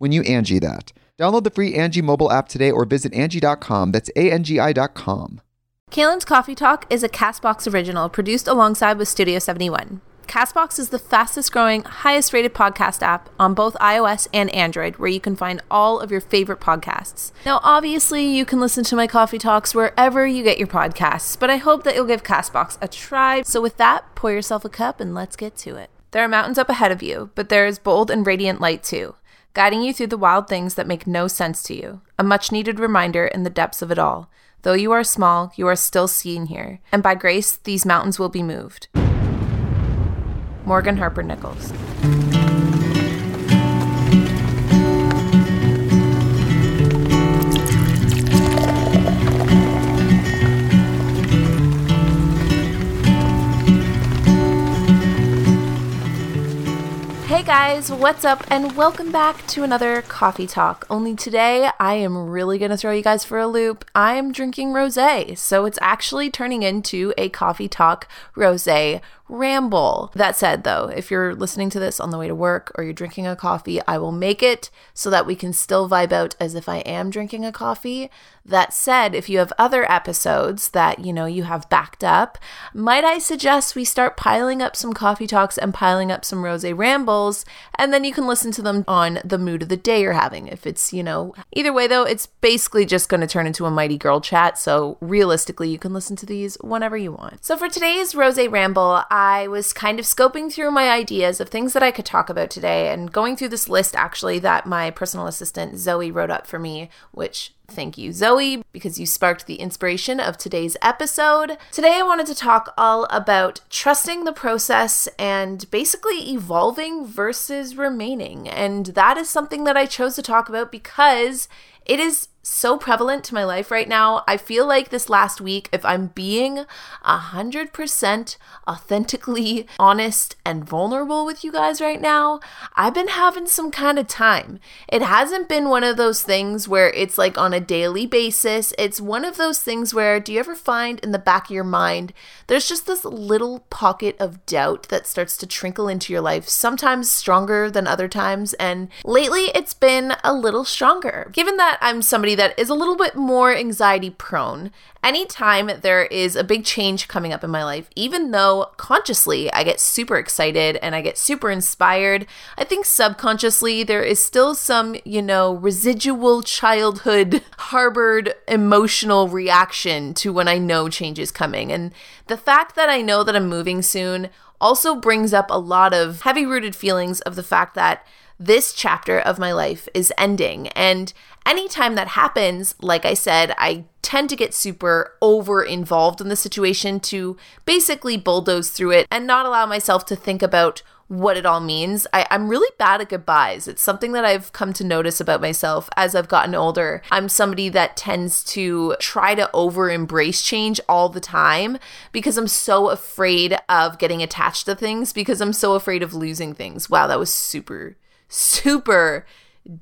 when you Angie that. Download the free Angie mobile app today or visit Angie.com. That's A-N-G-I dot com. Kalyn's Coffee Talk is a Castbox original produced alongside with Studio 71. Castbox is the fastest growing, highest rated podcast app on both iOS and Android, where you can find all of your favorite podcasts. Now, obviously, you can listen to my coffee talks wherever you get your podcasts, but I hope that you'll give Castbox a try. So, with that, pour yourself a cup and let's get to it. There are mountains up ahead of you, but there is bold and radiant light too, guiding you through the wild things that make no sense to you. A much needed reminder in the depths of it all. Though you are small, you are still seen here, and by grace, these mountains will be moved. Morgan Harper Nichols. Hey guys, what's up, and welcome back to another coffee talk. Only today, I am really gonna throw you guys for a loop. I am drinking rose, so it's actually turning into a coffee talk rose ramble. That said, though, if you're listening to this on the way to work or you're drinking a coffee, I will make it so that we can still vibe out as if I am drinking a coffee. That said, if you have other episodes that, you know, you have backed up, might I suggest we start piling up some coffee talks and piling up some rose rambles, and then you can listen to them on the mood of the day you're having. If it's, you know, either way though, it's basically just going to turn into a mighty girl chat, so realistically, you can listen to these whenever you want. So for today's rose ramble, was kind of scoping through my ideas of things that I could talk about today and going through this list actually that my personal assistant Zoe wrote up for me, which Thank you, Zoe, because you sparked the inspiration of today's episode. Today, I wanted to talk all about trusting the process and basically evolving versus remaining. And that is something that I chose to talk about because it is so prevalent to my life right now. I feel like this last week, if I'm being 100% authentically honest and vulnerable with you guys right now, I've been having some kind of time. It hasn't been one of those things where it's like on a daily basis. It's one of those things where, do you ever find in the back of your mind, there's just this little pocket of doubt that starts to trickle into your life, sometimes stronger than other times. And lately, it's been a little stronger. Given that I'm somebody that is a little bit more anxiety prone. Anytime there is a big change coming up in my life, even though consciously I get super excited and I get super inspired, I think subconsciously there is still some, you know, residual childhood harbored emotional reaction to when I know change is coming. And the fact that I know that I'm moving soon also brings up a lot of heavy rooted feelings of the fact that this chapter of my life is ending. And anytime that happens, like I said, I tend to get super over involved in the situation to basically bulldoze through it and not allow myself to think about what it all means. I, am really bad at goodbyes. It's something that I've come to notice about myself as I've gotten older. I'm somebody that tends to try to over embrace change all the time because I'm so afraid of getting attached to things, because I'm so afraid of losing things. Wow, that was super super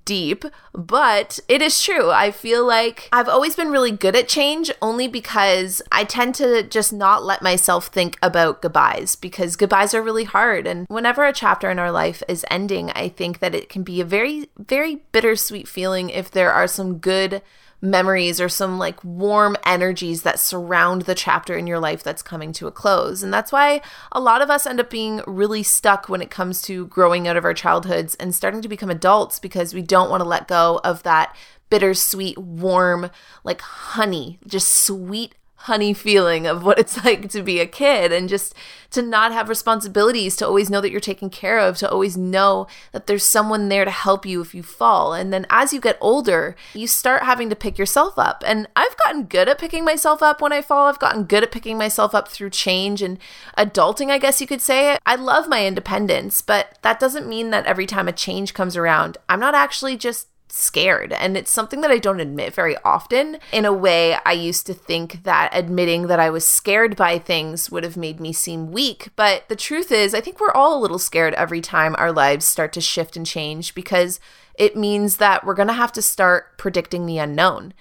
deep, but it is true. I feel like I've always been really good at change only because I tend to just not let myself think about goodbyes because goodbyes are really hard. And whenever a chapter in our life is ending, I think that it can be a very, very bittersweet feeling if there are some good memories or some like warm energies that surround the chapter in your life that's coming to a close. And that's why a lot of us end up being really stuck when it comes to growing out of our childhoods and starting to become adults because we don't want to let go of that bittersweet, warm, like honey, just sweet honey feeling of what it's like to be a kid and just to not have responsibilities, to always know that you're taken care of, to always know that there's someone there to help you if you fall. And then as you get older, you start having to pick yourself up. And I've gotten good at picking myself up when I fall. I've gotten good at picking myself up through change and adulting, I guess you could say. I love my independence, but that doesn't mean that every time a change comes around, I'm not actually just scared. And it's something that I don't admit very often. In a way, I used to think that admitting that I was scared by things would have made me seem weak. But the truth is, I think we're all a little scared every time our lives start to shift and change because it means that we're going to have to start predicting the unknown.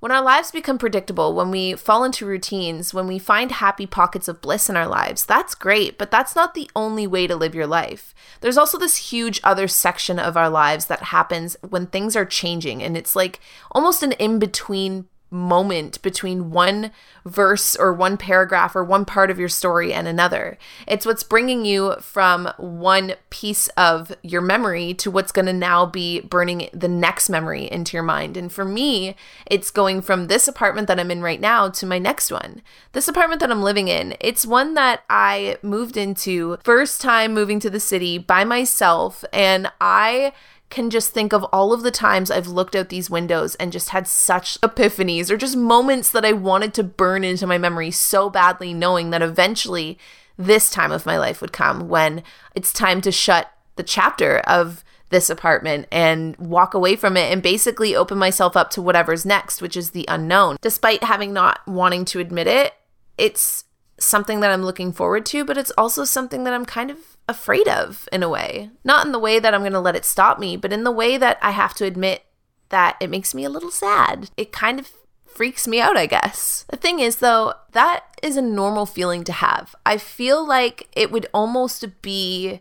When our lives become predictable, when we fall into routines, when we find happy pockets of bliss in our lives, that's great, but that's not the only way to live your life. There's also this huge other section of our lives that happens when things are changing, and it's like almost an in between moment between one verse or one paragraph or one part of your story and another. It's what's bringing you from one piece of your memory to what's going to now be burning the next memory into your mind. And for me, it's going from this apartment that I'm in right now to my next one. This apartment that I'm living in, it's one that I moved into first time moving to the city by myself and I can just think of all of the times I've looked out these windows and just had such epiphanies or just moments that I wanted to burn into my memory so badly, knowing that eventually this time of my life would come when it's time to shut the chapter of this apartment and walk away from it and basically open myself up to whatever's next, which is the unknown. Despite having not wanting to admit it, it's something that I'm looking forward to, but it's also something that I'm kind of afraid of in a way. Not in the way that I'm going to let it stop me, but in the way that I have to admit that it makes me a little sad. It kind of freaks me out, I guess. The thing is, though, that is a normal feeling to have. I feel like it would almost be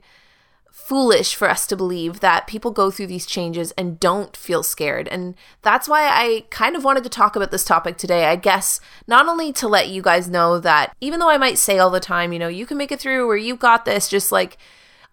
foolish for us to believe that people go through these changes and don't feel scared. And that's why I kind of wanted to talk about this topic today. I guess not only to let you guys know that even though I might say all the time, you know, you can make it through or you got this, just like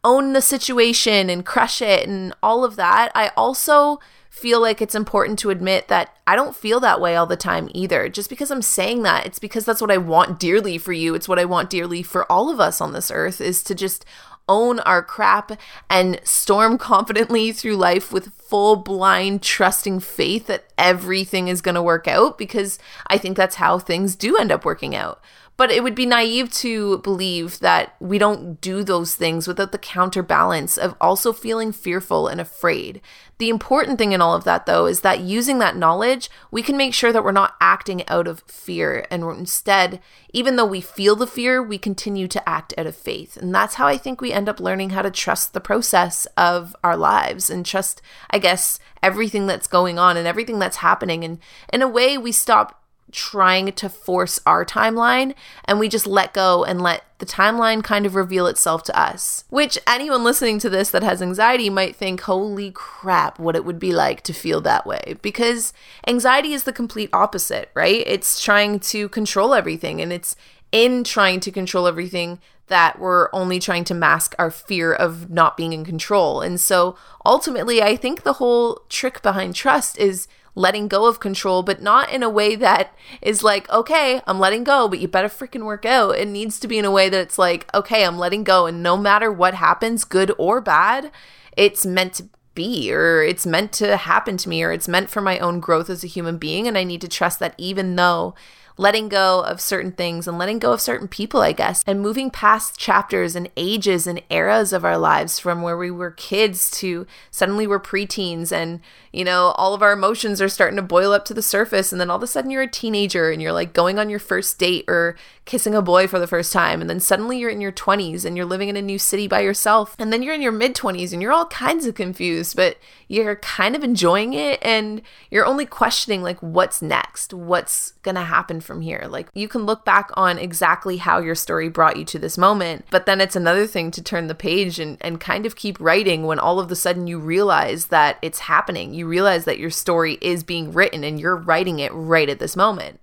own the situation and crush it and all of that, I also feel like it's important to admit that I don't feel that way all the time either. Just because I'm saying that, it's because that's what I want dearly for you. It's what I want dearly for all of us on this earth is to just own our crap and storm confidently through life with full blind trusting faith that everything is going to work out because I think that's how things do end up working out. But it would be naive to believe that we don't do those things without the counterbalance of also feeling fearful and afraid. The important thing in all of that, though, is that using that knowledge, we can make sure that we're not acting out of fear. And instead, even though we feel the fear, we continue to act out of faith. And that's how I think we end up learning how to trust the process of our lives and trust, I guess, everything that's going on and everything that's happening. And in a way, we stop trying to force our timeline and we just let go and let the timeline kind of reveal itself to us. Which anyone listening to this that has anxiety might think, holy crap, what it would be like to feel that way. Because anxiety is the complete opposite, right? It's trying to control everything and it's in trying to control everything that we're only trying to mask our fear of not being in control. And so ultimately, I think the whole trick behind trust is letting go of control, but not in a way that is like, okay, I'm letting go, but you better freaking work out. It needs to be in a way that it's like, okay, I'm letting go. And no matter what happens, good or bad, it's meant to be, or it's meant to happen to me, or it's meant for my own growth as a human being. And I need to trust that even though letting go of certain things and letting go of certain people, I guess, and moving past chapters and ages and eras of our lives from where we were kids to suddenly we're preteens and, you know, all of our emotions are starting to boil up to the surface. And then all of a sudden you're a teenager and you're like going on your first date or kissing a boy for the first time. And then suddenly you're in your 20s and you're living in a new city by yourself. And then you're in your mid 20s and you're all kinds of confused, but you're kind of enjoying it. And you're only questioning, like, what's next? What's going to happen from here? Like, you can look back on exactly how your story brought you to this moment. But then it's another thing to turn the page and, and kind of keep writing when all of a sudden you realize that it's happening. You realize that your story is being written and you're writing it right at this moment.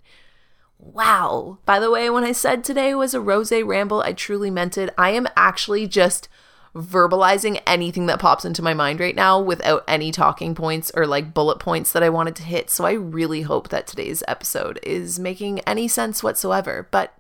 Wow. By the way, when I said today was a rose ramble, I truly meant it. I am actually just verbalizing anything that pops into my mind right now without any talking points or like bullet points that I wanted to hit. So I really hope that today's episode is making any sense whatsoever. But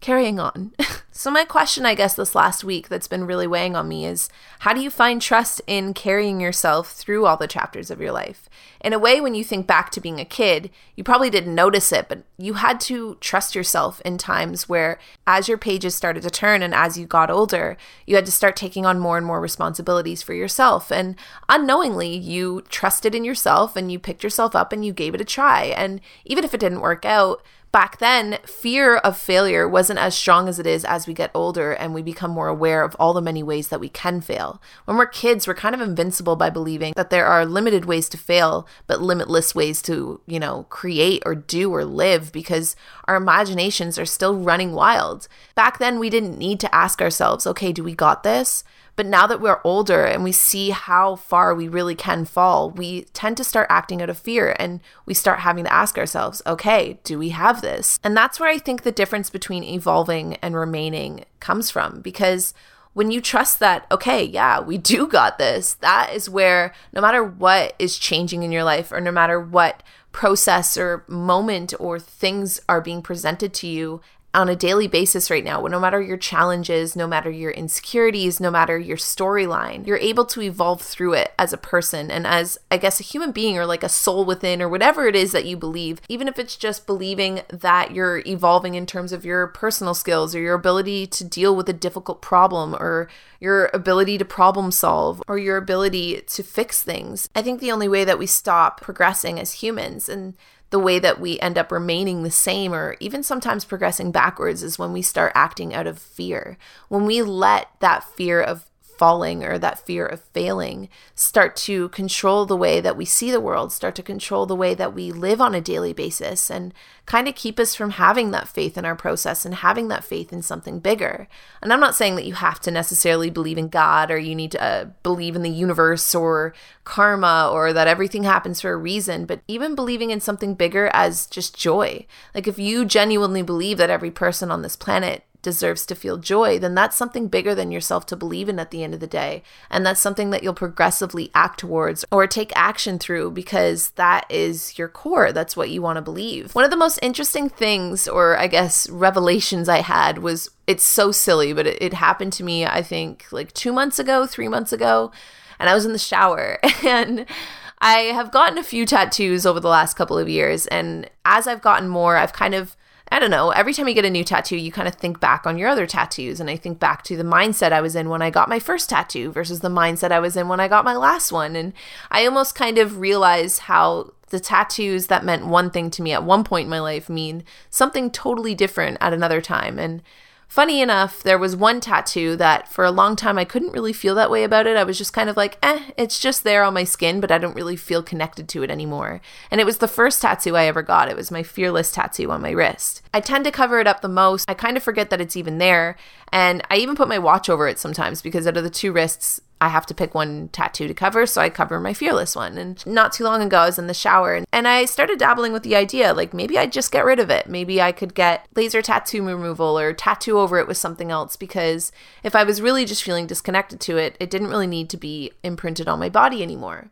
carrying on. so, my question, I guess, this last week that's been really weighing on me is how do you find trust in carrying yourself through all the chapters of your life? In a way, when you think back to being a kid, you probably didn't notice it, but you had to trust yourself in times where, as your pages started to turn and as you got older, you had to start taking on more and more responsibilities for yourself. And unknowingly, you trusted in yourself and you picked yourself up and you gave it a try. And even if it didn't work out, back then, fear of failure wasn't as strong as it is as we get older and we become more aware of all the many ways that we can fail. When we're kids, we're kind of invincible by believing that there are limited ways to fail, but limitless ways to, you know, create or do or live because our imaginations are still running wild. Back then, we didn't need to ask ourselves, okay, do we got this? But now that we're older and we see how far we really can fall, we tend to start acting out of fear and we start having to ask ourselves, okay, do we have this? And that's where I think the difference between evolving and remaining comes from because when you trust that, okay, yeah, we do got this, that is where no matter what is changing in your life or no matter what process or moment or things are being presented to you on a daily basis right now, no matter your challenges, no matter your insecurities, no matter your storyline, you're able to evolve through it as a person and as, I guess, a human being or like a soul within or whatever it is that you believe, even if it's just believing that you're evolving in terms of your personal skills or your ability to deal with a difficult problem or your ability to problem solve or your ability to fix things. I think the only way that we stop progressing as humans and the way that we end up remaining the same or even sometimes progressing backwards is when we start acting out of fear. When we let that fear of falling or that fear of failing start to control the way that we see the world, start to control the way that we live on a daily basis, and kind of keep us from having that faith in our process and having that faith in something bigger. And I'm not saying that you have to necessarily believe in God or you need to uh, believe in the universe or karma or that everything happens for a reason, but even believing in something bigger as just joy. Like if you genuinely believe that every person on this planet deserves to feel joy, then that's something bigger than yourself to believe in at the end of the day. And that's something that you'll progressively act towards or take action through because that is your core. That's what you want to believe. One of the most interesting things, or I guess revelations I had, was it's so silly, but it, it happened to me, I think, like two months ago, three months ago. And I was in the shower and I have gotten a few tattoos over the last couple of years. And as I've gotten more, I've kind of I don't know, every time you get a new tattoo, you kind of think back on your other tattoos. And I think back to the mindset I was in when I got my first tattoo versus the mindset I was in when I got my last one. And I almost kind of realize how the tattoos that meant one thing to me at one point in my life mean something totally different at another time. And Funny enough, there was one tattoo that for a long time I couldn't really feel that way about it. I was just kind of like, eh, it's just there on my skin, but I don't really feel connected to it anymore. And it was the first tattoo I ever got. It was my fearless tattoo on my wrist. I tend to cover it up the most. I kind of forget that it's even there. And I even put my watch over it sometimes because out of the two wrists, I have to pick one tattoo to cover, so I cover my fearless one. And not too long ago, I was in the shower and, and I started dabbling with the idea like maybe I'd just get rid of it. Maybe I could get laser tattoo removal or tattoo over it with something else because if I was really just feeling disconnected to it, it didn't really need to be imprinted on my body anymore.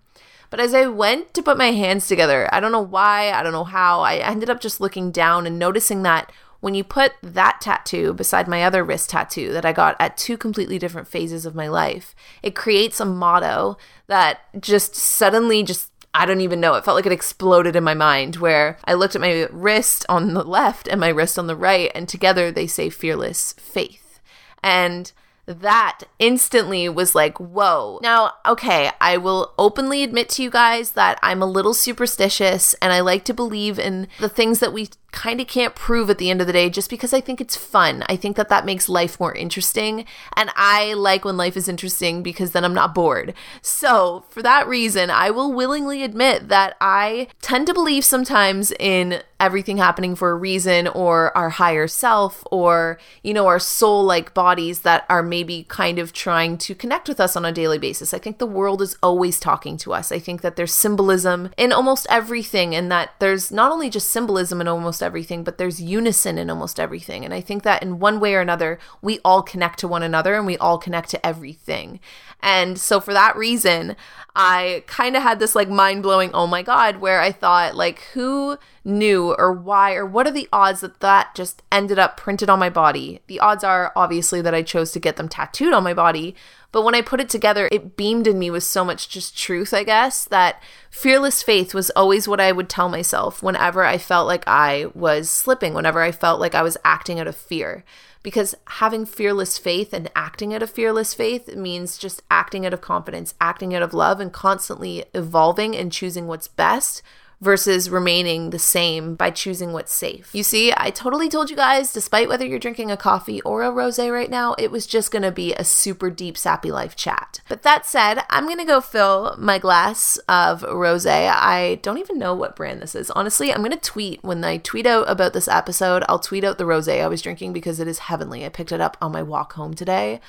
But as I went to put my hands together, I don't know why, I don't know how, I ended up just looking down and noticing that when you put that tattoo beside my other wrist tattoo that I got at two completely different phases of my life, it creates a motto that just suddenly just I don't even know. It felt like it exploded in my mind where I looked at my wrist on the left and my wrist on the right, and together they say fearless faith. And that instantly was like, whoa. Now, okay, I will openly admit to you guys that I'm a little superstitious and I like to believe in the things that we kind of can't prove at the end of the day just because I think it's fun. I think that that makes life more interesting. And I like when life is interesting because then I'm not bored. So, for that reason, I will willingly admit that I tend to believe sometimes in everything happening for a reason or our higher self or, you know, our soul like bodies that are maybe kind of trying to connect with us on a daily basis. I think the world is always talking to us. I think that there's symbolism in almost everything and that there's not only just symbolism in almost everything, but there's unison in almost everything. And I think that in one way or another, we all connect to one another and we all connect to everything. And so for that reason, I kind of had this like mind blowing, oh my God, where I thought, like, who knew or why or what are the odds that that just ended up printed on my body? The odds are obviously that I chose to get them tattooed on my body. But when I put it together, it beamed in me with so much just truth, I guess, that fearless faith was always what I would tell myself whenever I felt like I was slipping, whenever I felt like I was acting out of fear. Because having fearless faith and acting out of fearless faith means just acting out of confidence, acting out of love, and constantly evolving and choosing what's best versus remaining the same by choosing what's safe. You see, I totally told you guys, despite whether you're drinking a coffee or a rose right now, it was just gonna be a super deep, sappy life chat. But that said, I'm gonna go fill my glass of rose. I don't even know what brand this is. Honestly, I'm gonna tweet when I tweet out about this episode, I'll tweet out the rose I was drinking because it is heavenly. I picked it up on my walk home today.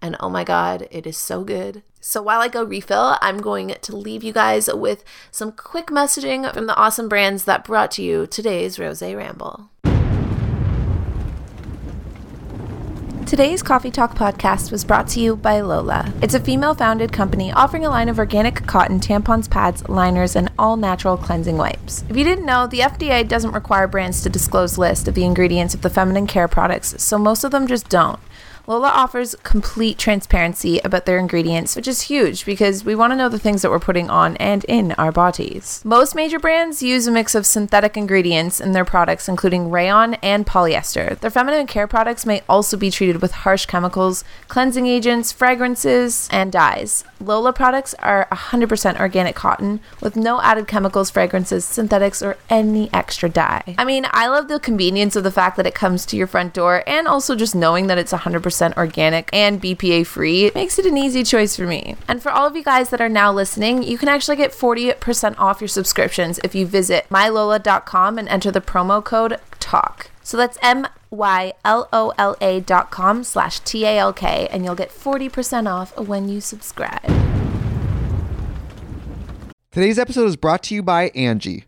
And oh my God, it is so good. So while I go refill, I'm going to leave you guys with some quick messaging from the awesome brands that brought to you today's Rose Ramble. Today's Coffee Talk podcast was brought to you by Lola. It's a female founded company offering a line of organic cotton tampons, pads, liners, and all natural cleansing wipes. If you didn't know, the FDA doesn't require brands to disclose list of the ingredients of the feminine care products, so most of them just don't. Lola offers complete transparency about their ingredients, which is huge because we want to know the things that we're putting on and in our bodies. Most major brands use a mix of synthetic ingredients in their products, including rayon and polyester. Their feminine care products may also be treated with harsh chemicals, cleansing agents, fragrances, and dyes. Lola products are 100% organic cotton with no added chemicals, fragrances, synthetics, or any extra dye. I mean, I love the convenience of the fact that it comes to your front door and also just knowing that it's 100% 100% organic and BPA free, it makes it an easy choice for me. And for all of you guys that are now listening, you can actually get 40% off your subscriptions if you visit mylola.com and enter the promo code TALK. So that's M Y L O L A dot com slash T A L K, and you'll get 40% off when you subscribe. Today's episode is brought to you by Angie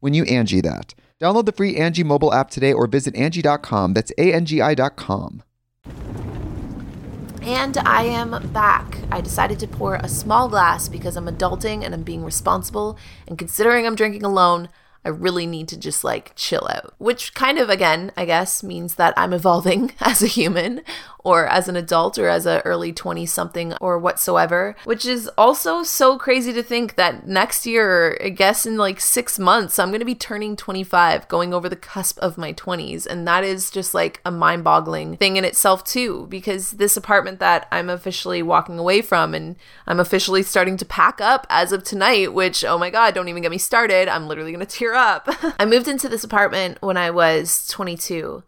when you Angie that. Download the free Angie mobile app today or visit Angie.com. That's A-N-G-I dot com. And I am back. I decided to pour a small glass because I'm adulting and I'm being responsible. And considering I'm drinking alone, I really need to just like chill out, which kind of, again, I guess means that I'm evolving as a human or as an adult or as a early 20 something or whatsoever, which is also so crazy to think that next year, I guess in like six months, I'm going to be turning 25, going over the cusp of my 20s. And that is just like a mind boggling thing in itself, too, because this apartment that I'm officially walking away from and I'm officially starting to pack up as of tonight, which, oh my God, don't even get me started. I'm literally going to tear up. I moved into this apartment when I was 22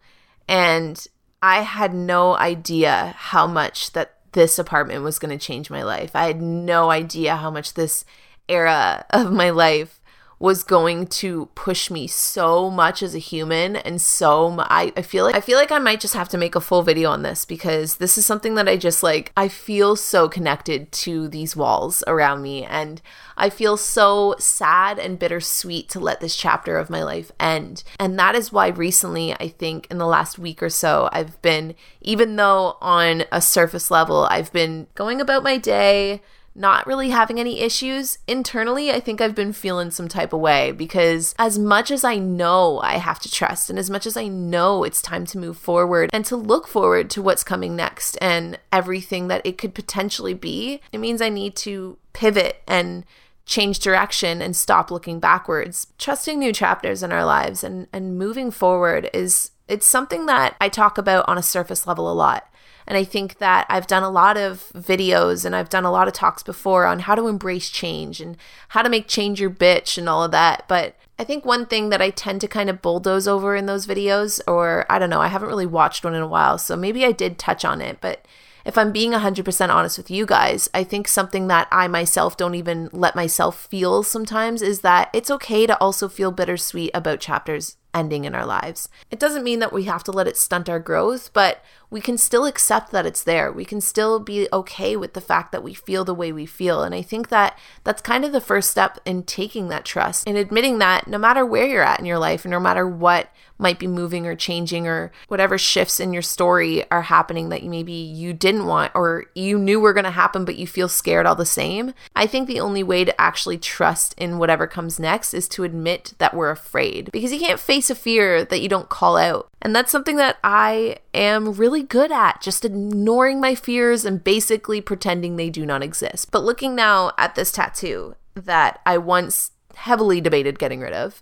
and I had no idea how much that this apartment was going to change my life. I had no idea how much this era of my life was going to push me so much as a human and so I, I feel like I feel like I might just have to make a full video on this because this is something that I just like I feel so connected to these walls around me and I feel so sad and bittersweet to let this chapter of my life end. And that is why recently I think in the last week or so I've been even though on a surface level I've been going about my day not really having any issues. Internally, I think I've been feeling some type of way because as much as I know I have to trust and as much as I know it's time to move forward and to look forward to what's coming next and everything that it could potentially be, it means I need to pivot and change direction and stop looking backwards. Trusting new chapters in our lives and and moving forward is it's something that I talk about on a surface level a lot. And I think that I've done a lot of videos and I've done a lot of talks before on how to embrace change and how to make change your bitch and all of that. But I think one thing that I tend to kind of bulldoze over in those videos, or I don't know, I haven't really watched one in a while, so maybe I did touch on it, but if I'm being 100% honest with you guys, I think something that I myself don't even let myself feel sometimes is that it's okay to also feel bittersweet about chapters ending in our lives. It doesn't mean that we have to let it stunt our growth, but we can still accept that it's there. We can still be okay with the fact that we feel the way we feel. And I think that that's kind of the first step in taking that trust and admitting that no matter where you're at in your life and no matter what might be moving or changing or whatever shifts in your story are happening that maybe you didn't want or you knew were going to happen but you feel scared all the same. I think the only way to actually trust in whatever comes next is to admit that we're afraid because you can't face a fear that you don't call out. And that's something that I am really good at, just ignoring my fears and basically pretending they do not exist. But looking now at this tattoo that I once heavily debated getting rid of,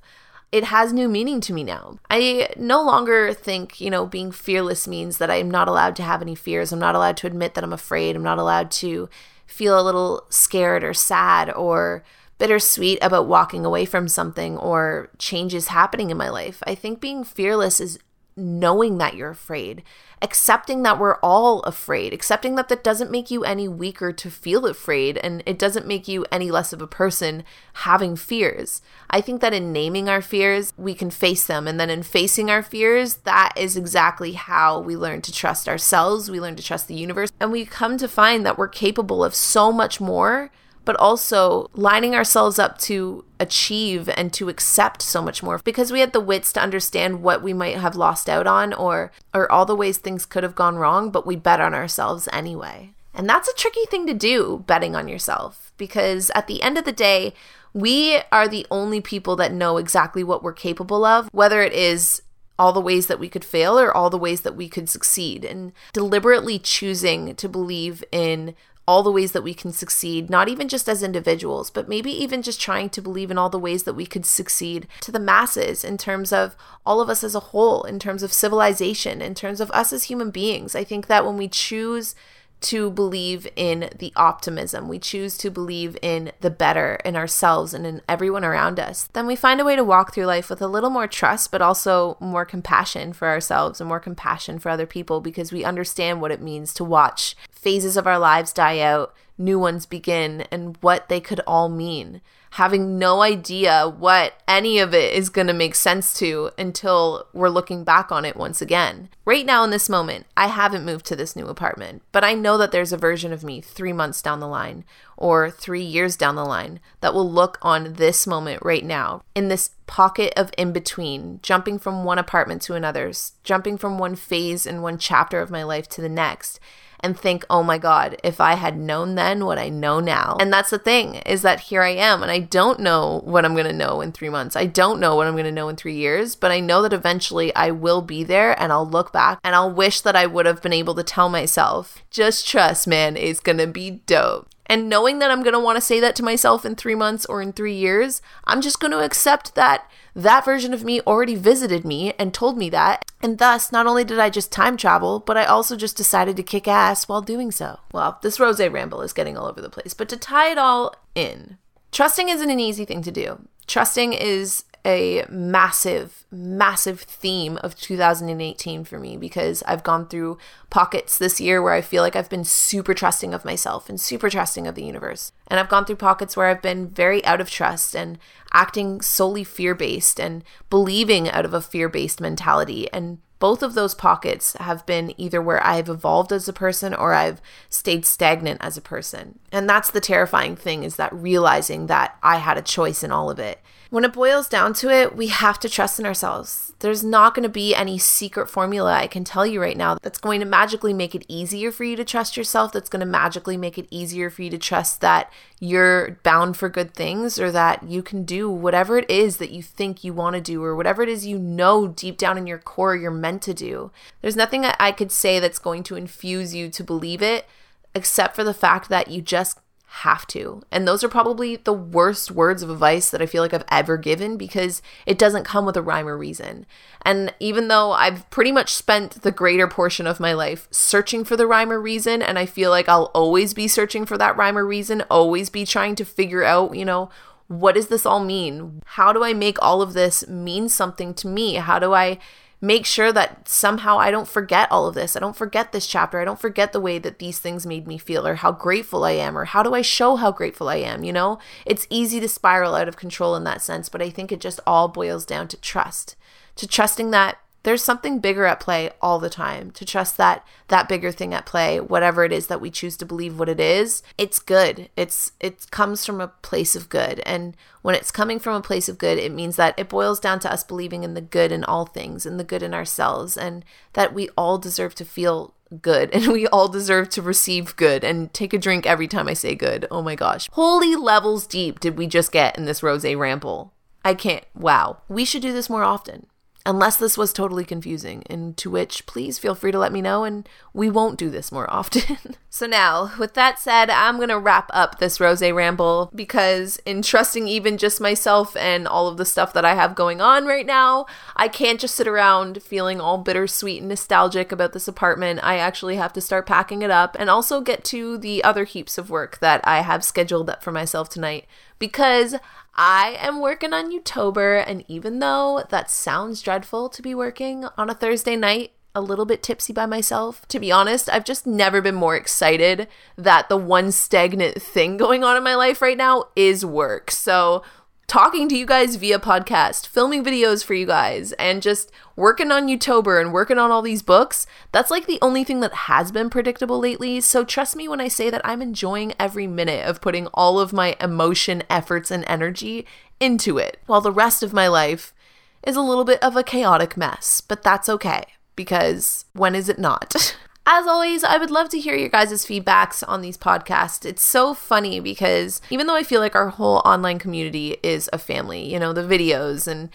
it has new meaning to me now. I no longer think, you know, being fearless means that I'm not allowed to have any fears. I'm not allowed to admit that I'm afraid. I'm not allowed to feel a little scared or sad or bittersweet about walking away from something or changes happening in my life. I think being fearless is knowing that you're afraid, accepting that we're all afraid, accepting that that doesn't make you any weaker to feel afraid and it doesn't make you any less of a person having fears. I think that in naming our fears, we can face them. And then in facing our fears, that is exactly how we learn to trust ourselves, we learn to trust the universe, and we come to find that we're capable of so much more but also lining ourselves up to achieve and to accept so much more. Because we had the wits to understand what we might have lost out on or or all the ways things could have gone wrong but we bet on ourselves anyway. And that's a tricky thing to do betting on yourself. Because at the end of the day we are the only people that know exactly what we're capable of whether it is all the ways that we could fail or all the ways that we could succeed. And deliberately choosing to believe in all the ways that we can succeed, not even just as individuals, but maybe even just trying to believe in all the ways that we could succeed to the masses in terms of all of us as a whole, in terms of civilization, in terms of us as human beings. I think that when we choose to believe in the optimism, we choose to believe in the better in ourselves and in everyone around us, then we find a way to walk through life with a little more trust, but also more compassion for ourselves and more compassion for other people because we understand what it means to watch phases of our lives die out, new ones begin, and what they could all mean having no idea what any of it is going to make sense to until we're looking back on it once again. Right now, in this moment, I haven't moved to this new apartment, but I know that there's a version of me three months down the line or three years down the line that will look on this moment right now in this pocket of in between, jumping from one apartment to another, jumping from one phase and one chapter of my life to the next and think, oh my God, if I had known then what I know now. And that's the thing is that here I am and I don't know what I'm going to know in three months. I don't know what I'm going to know in three years, but I know that eventually I will be there and I'll look back and I'll wish that I would have been able to tell myself, just trust, man, it's going to be dope. And knowing that I'm going to want to say that to myself in three months or in three years, I'm just going to accept that that version of me already visited me and told me that. And thus, not only did I just time travel, but I also just decided to kick ass while doing so. Well, this rose ramble is getting all over the place, but to tie it all in, trusting isn't an easy thing to do. Trusting is a massive, massive theme of 2018 for me because I've gone through pockets this year where I feel like I've been super trusting of myself and super trusting of the universe. And I've gone through pockets where I've been very out of trust and acting solely fear based and believing out of a fear based mentality. And both of those pockets have been either where I've evolved as a person or I've stayed stagnant as a person. And that's the terrifying thing is that realizing that I had a choice in all of it when it boils down to it, we have to trust in ourselves. There's not going to be any secret formula I can tell you right now that's going to magically make it easier for you to trust yourself, that's going to magically make it easier for you to trust that you're bound for good things or that you can do whatever it is that you think you want to do or whatever it is you know deep down in your core you're meant to do. There's nothing I could say that's going to infuse you to believe it except for the fact that you just have to. And those are probably the worst words of advice that I feel like I've ever given because it doesn't come with a rhyme or reason. And even though I've pretty much spent the greater portion of my life searching for the rhyme or reason, and I feel like I'll always be searching for that rhyme or reason, always be trying to figure out, you know, what does this all mean? How do I make all of this mean something to me? How do I make sure that somehow I don't forget all of this. I don't forget this chapter. I don't forget the way that these things made me feel or how grateful I am or how do I show how grateful I am, you know? It's easy to spiral out of control in that sense, but I think it just all boils down to trust. To trusting that there's something bigger at play all the time. To trust that that bigger thing at play whatever it is that we choose to believe what it is it's good. It's it comes from a place of good. And when it's coming from a place of good it means that it boils down to us believing in the good in all things and the good in ourselves and that we all deserve to feel good and we all deserve to receive good and take a drink every time i say good. Oh my gosh. Holy levels deep did we just get in this rose ramble. I can't wow. We should do this more often unless this was totally confusing, and to which please feel free to let me know, and we won't do this more often. so, now, with that said, I'm to wrap up this Rose Ramble because, in trusting even just myself and all of the stuff that I have going on right now, I can't just sit around feeling all bittersweet and nostalgic about this apartment. I actually have to start packing it up and also get to the other heaps of work that I have scheduled up for myself tonight because I am working on Youtober, and even though that sounds dreadful to be working on a Thursday night, a little bit tipsy by myself. To be honest, I've just never been more excited that the one stagnant thing going on in my life right now is work. So talking to you guys via podcast, filming videos for you guys, and just working on Youtober and working on all these books, that's like the only thing that has been predictable lately. So trust me when I say that I'm enjoying every minute of putting all of my emotion, efforts, and energy into it, while the rest of my life is a little bit of a chaotic mess. But that's okay, because when is it not? As always, I would love to hear your guys' feedbacks on these podcasts. It's so funny because even though I feel like our whole online community is a family, you know, the videos and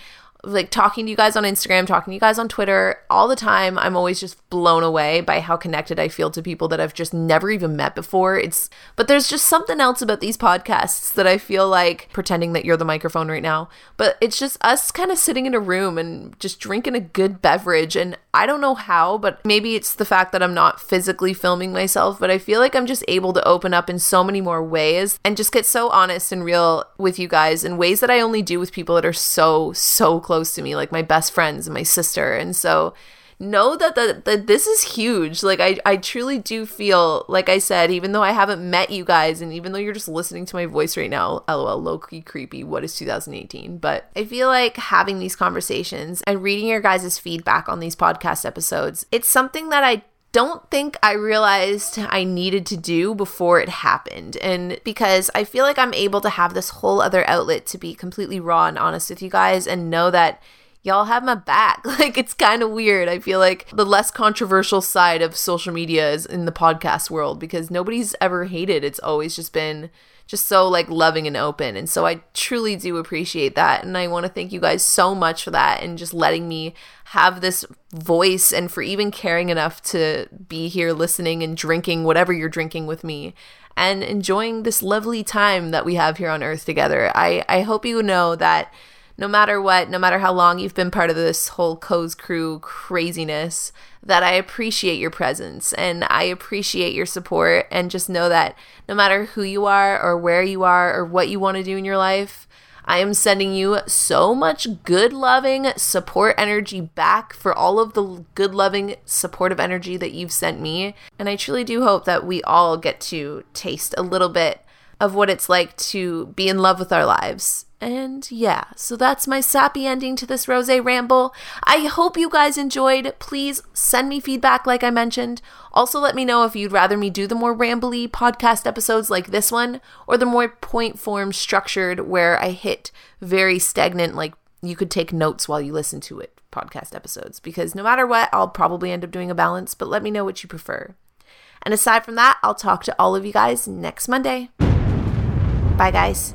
like talking to you guys on Instagram, talking to you guys on Twitter all the time. I'm always just blown away by how connected I feel to people that I've just never even met before. It's but there's just something else about these podcasts that I feel like pretending that you're the microphone right now, but it's just us kind of sitting in a room and just drinking a good beverage and I don't know how, but maybe it's the fact that I'm not physically filming myself, but I feel like I'm just able to open up in so many more ways and just get so honest and real with you guys in ways that I only do with people that are so so close close to me, like my best friends and my sister. And so know that, that, this is huge. Like I, I truly do feel, like I said, even though I haven't met you guys and even though you're just listening to my voice right now, lol, low key creepy. What is 2018? But I feel like having these conversations and reading your guys' feedback on these podcast episodes, it's something that I don't think I realized I needed to do before it happened. And because I feel like I'm able to have this whole other outlet to be completely raw and honest with you guys and know that y'all have my back. Like it's kind of weird. I feel like the less controversial side of social media is in the podcast world because nobody's ever hated. It's always just been just so like loving and open. And so I truly do appreciate that. And I want to thank you guys so much for that and just letting me have this voice and for even caring enough to be here listening and drinking whatever you're drinking with me and enjoying this lovely time that we have here on earth together. I, I hope you know that no matter what, no matter how long you've been part of this whole Co's crew craziness, that I appreciate your presence and I appreciate your support. And just know that no matter who you are or where you are or what you want to do in your life, I am sending you so much good, loving support energy back for all of the good, loving, supportive energy that you've sent me. And I truly do hope that we all get to taste a little bit of what it's like to be in love with our lives and yeah, so that's my sappy ending to this rosé ramble. I hope you guys enjoyed. Please send me feedback, like I mentioned. Also, let me know if you'd rather me do the more rambly podcast episodes like this one, or the more point form structured where I hit very stagnant, like you could take notes while you listen to it podcast episodes. Because no matter what, I'll probably end up doing a balance, but let me know what you prefer. And aside from that, I'll talk to all of you guys next Monday. Bye, guys.